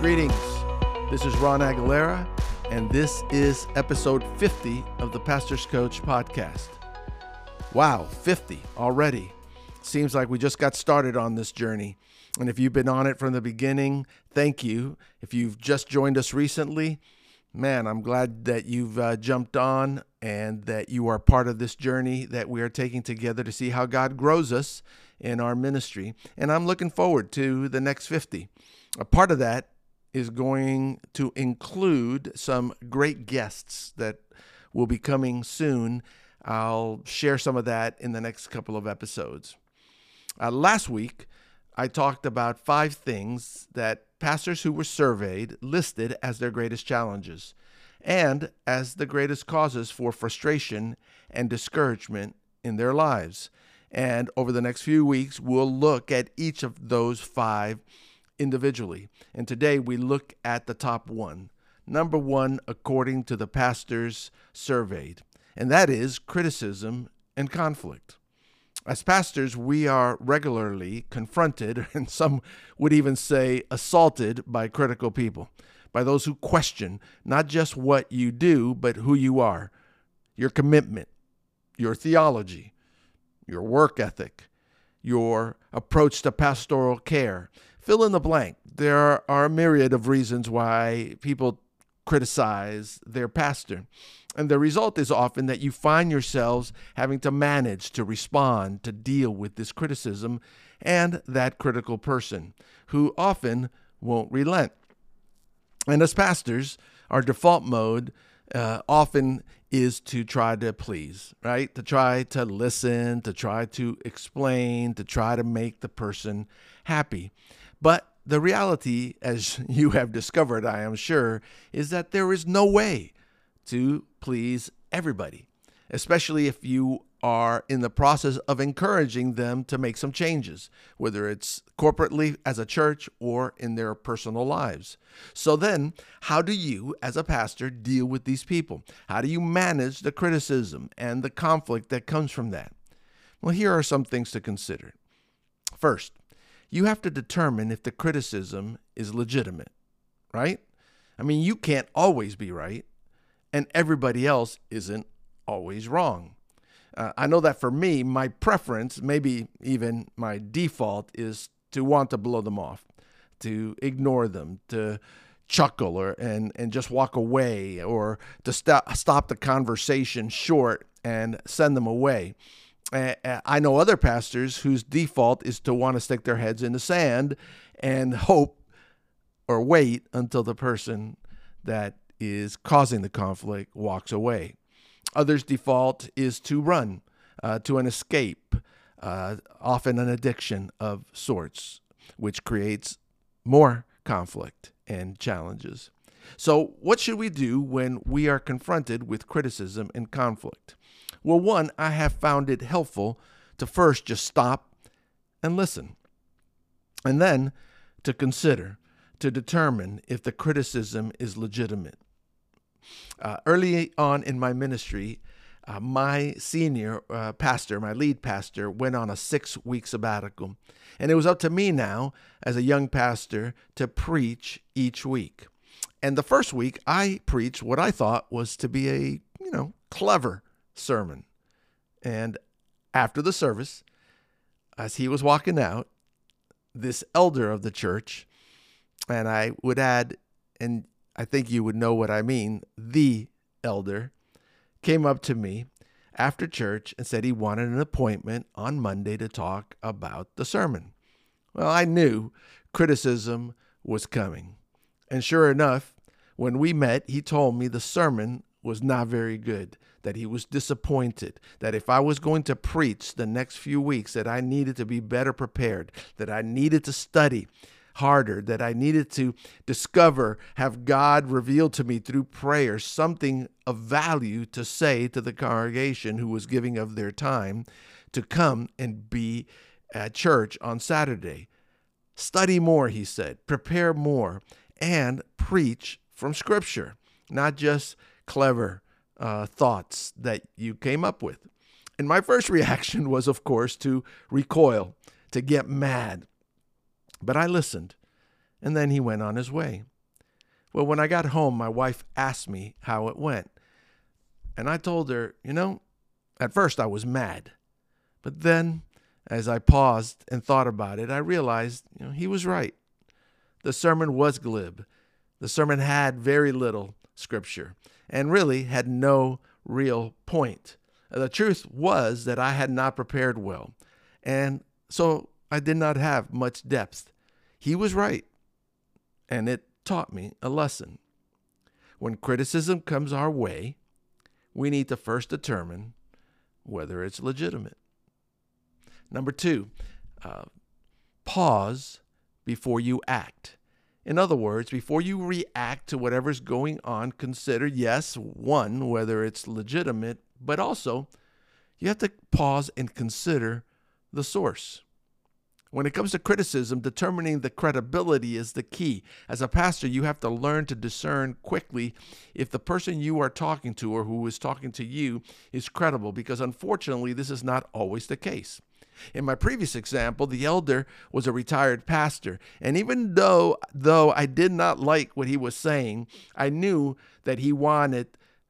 Greetings. This is Ron Aguilera, and this is episode 50 of the Pastor's Coach podcast. Wow, 50 already. Seems like we just got started on this journey. And if you've been on it from the beginning, thank you. If you've just joined us recently, man, I'm glad that you've uh, jumped on and that you are part of this journey that we are taking together to see how God grows us in our ministry. And I'm looking forward to the next 50. A part of that is going to include some great guests that will be coming soon. I'll share some of that in the next couple of episodes. Uh, last week, I talked about five things that pastors who were surveyed listed as their greatest challenges and as the greatest causes for frustration and discouragement in their lives. And over the next few weeks, we'll look at each of those five individually. And today we look at the top one. Number one, according to the pastors surveyed, and that is criticism and conflict. As pastors, we are regularly confronted, and some would even say assaulted by critical people, by those who question not just what you do, but who you are, your commitment, your theology, your work ethic, your approach to pastoral care, fill in the blank. There are a myriad of reasons why people criticize their pastor. And the result is often that you find yourselves having to manage to respond, to deal with this criticism and that critical person who often won't relent. And as pastors, our default mode uh, often is to try to please, right? To try to listen, to try to explain, to try to make the person happy. But the reality, as you have discovered, I am sure, is that there is no way to please everybody, especially if you are in the process of encouraging them to make some changes, whether it's corporately as a church or in their personal lives. So then, how do you, as a pastor, deal with these people? How do you manage the criticism and the conflict that comes from that? Well, here are some things to consider. First, you have to determine if the criticism is legitimate, right? I mean, you can't always be right, and everybody else isn't always wrong. Uh, I know that for me, my preference, maybe even my default, is to want to blow them off, to ignore them, to chuckle or and and just walk away, or to stop stop the conversation short and send them away. I know other pastors whose default is to want to stick their heads in the sand and hope or wait until the person that is causing the conflict walks away. Others' default is to run, uh, to an escape, uh, often an addiction of sorts, which creates more conflict and challenges. So, what should we do when we are confronted with criticism and conflict? Well, one, I have found it helpful to first just stop and listen, and then to consider, to determine if the criticism is legitimate. Uh, early on in my ministry, uh, my senior uh, pastor, my lead pastor, went on a six week sabbatical. And it was up to me now, as a young pastor, to preach each week. And the first week, I preached what I thought was to be a, you know, clever sermon. And after the service, as he was walking out, this elder of the church, and I would add, and I think you would know what I mean, the elder, came up to me after church and said he wanted an appointment on Monday to talk about the sermon. Well, I knew criticism was coming. And sure enough, when we met, he told me the sermon was not very good, that he was disappointed, that if I was going to preach the next few weeks, that I needed to be better prepared, that I needed to study harder, that I needed to discover, have God revealed to me through prayer something of value to say to the congregation who was giving of their time to come and be at church on Saturday. Study more, he said, prepare more, and preach from Scripture, not just clever uh, thoughts that you came up with. And my first reaction was, of course, to recoil, to get mad. But I listened and then he went on his way. Well, when I got home, my wife asked me how it went. And I told her, you know, at first I was mad. But then, as I paused and thought about it, I realized you know, he was right. The sermon was glib. The sermon had very little scripture and really had no real point. The truth was that I had not prepared well, and so I did not have much depth. He was right, and it taught me a lesson. When criticism comes our way, we need to first determine whether it's legitimate. Number two, uh, pause before you act. In other words, before you react to whatever's going on, consider yes, one, whether it's legitimate, but also you have to pause and consider the source. When it comes to criticism, determining the credibility is the key. As a pastor, you have to learn to discern quickly if the person you are talking to or who is talking to you is credible, because unfortunately, this is not always the case. In my previous example, the elder was a retired pastor, and even though though I did not like what he was saying, I knew that he wanted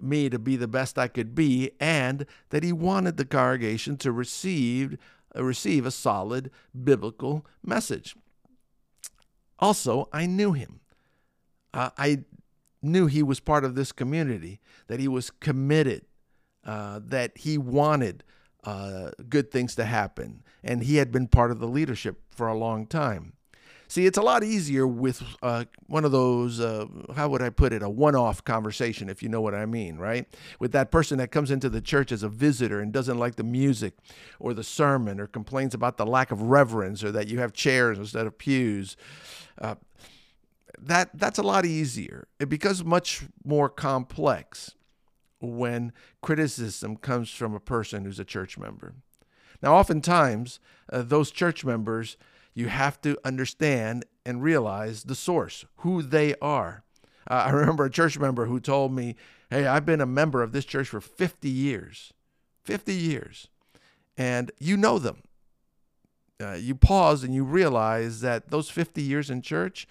me to be the best I could be and that he wanted the congregation to receive receive a solid biblical message. Also, I knew him. Uh, I knew he was part of this community, that he was committed, uh, that he wanted uh, good things to happen. And he had been part of the leadership for a long time. See, it's a lot easier with uh, one of those, uh, how would I put it, a one off conversation, if you know what I mean, right? With that person that comes into the church as a visitor and doesn't like the music or the sermon or complains about the lack of reverence or that you have chairs instead of pews. Uh, that, that's a lot easier. It becomes much more complex when criticism comes from a person who's a church member. Now, oftentimes, uh, those church members, you have to understand and realize the source, who they are. Uh, I remember a church member who told me, Hey, I've been a member of this church for 50 years. 50 years. And you know them. Uh, you pause and you realize that those 50 years in church,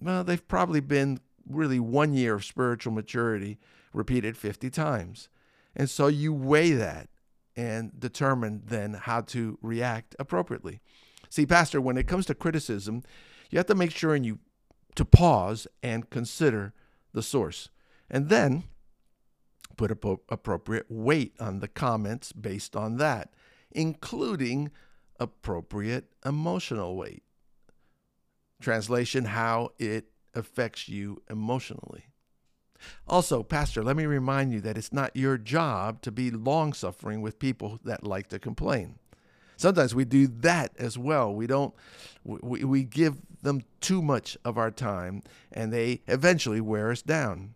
well, they've probably been really one year of spiritual maturity repeated 50 times. And so you weigh that and determine then how to react appropriately. See, Pastor, when it comes to criticism, you have to make sure and you to pause and consider the source. And then put appropriate weight on the comments based on that, including appropriate emotional weight. Translation, how it affects you emotionally. Also, Pastor, let me remind you that it's not your job to be long suffering with people that like to complain. Sometimes we do that as well. We don't, we, we give them too much of our time and they eventually wear us down.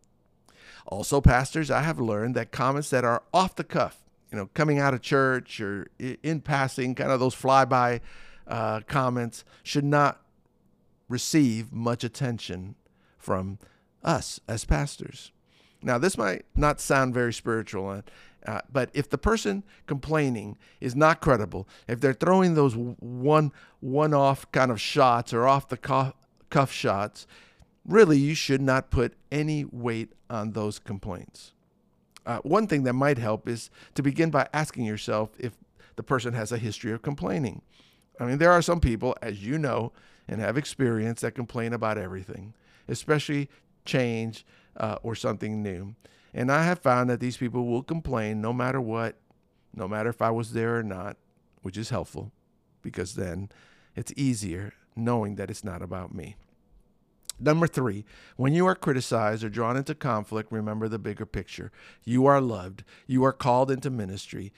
Also, pastors, I have learned that comments that are off the cuff, you know, coming out of church or in passing, kind of those flyby uh, comments, should not receive much attention from us as pastors. Now, this might not sound very spiritual, uh, uh, but if the person complaining is not credible, if they're throwing those one one off kind of shots or off the cuff, cuff shots, really you should not put any weight on those complaints. Uh, one thing that might help is to begin by asking yourself if the person has a history of complaining. I mean, there are some people, as you know and have experience, that complain about everything, especially change, uh, or something new. And I have found that these people will complain no matter what, no matter if I was there or not, which is helpful because then it's easier knowing that it's not about me. Number three, when you are criticized or drawn into conflict, remember the bigger picture. You are loved, you are called into ministry.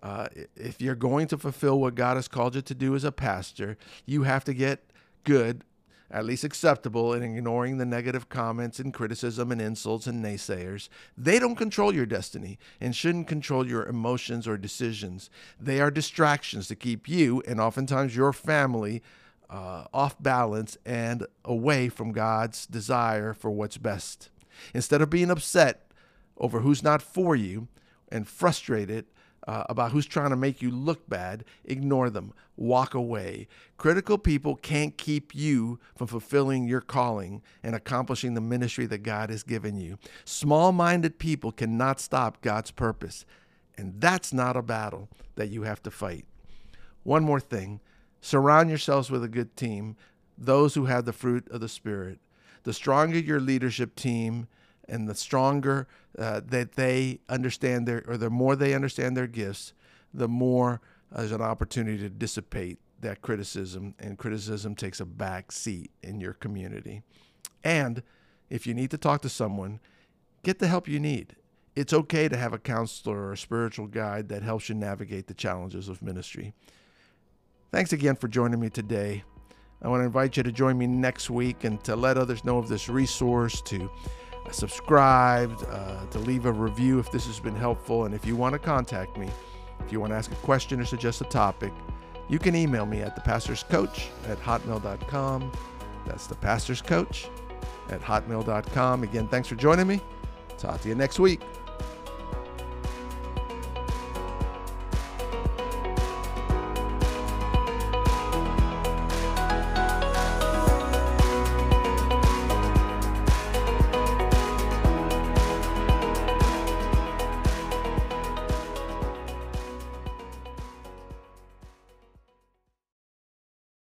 Uh, if you're going to fulfill what God has called you to do as a pastor, you have to get good at least acceptable in ignoring the negative comments and criticism and insults and naysayers. They don't control your destiny and shouldn't control your emotions or decisions. They are distractions to keep you and oftentimes your family uh, off balance and away from God's desire for what's best. Instead of being upset over who's not for you and frustrated uh, about who's trying to make you look bad, ignore them. Walk away. Critical people can't keep you from fulfilling your calling and accomplishing the ministry that God has given you. Small minded people cannot stop God's purpose. And that's not a battle that you have to fight. One more thing surround yourselves with a good team, those who have the fruit of the Spirit. The stronger your leadership team, and the stronger uh, that they understand their, or the more they understand their gifts, the more there's an opportunity to dissipate that criticism, and criticism takes a back seat in your community. And if you need to talk to someone, get the help you need. It's okay to have a counselor or a spiritual guide that helps you navigate the challenges of ministry. Thanks again for joining me today. I want to invite you to join me next week and to let others know of this resource, to subscribe, uh, to leave a review if this has been helpful. And if you want to contact me, if you want to ask a question or suggest a topic, you can email me at thepastorscoach at hotmail.com. That's thepastorscoach at hotmail.com. Again, thanks for joining me. Talk to you next week.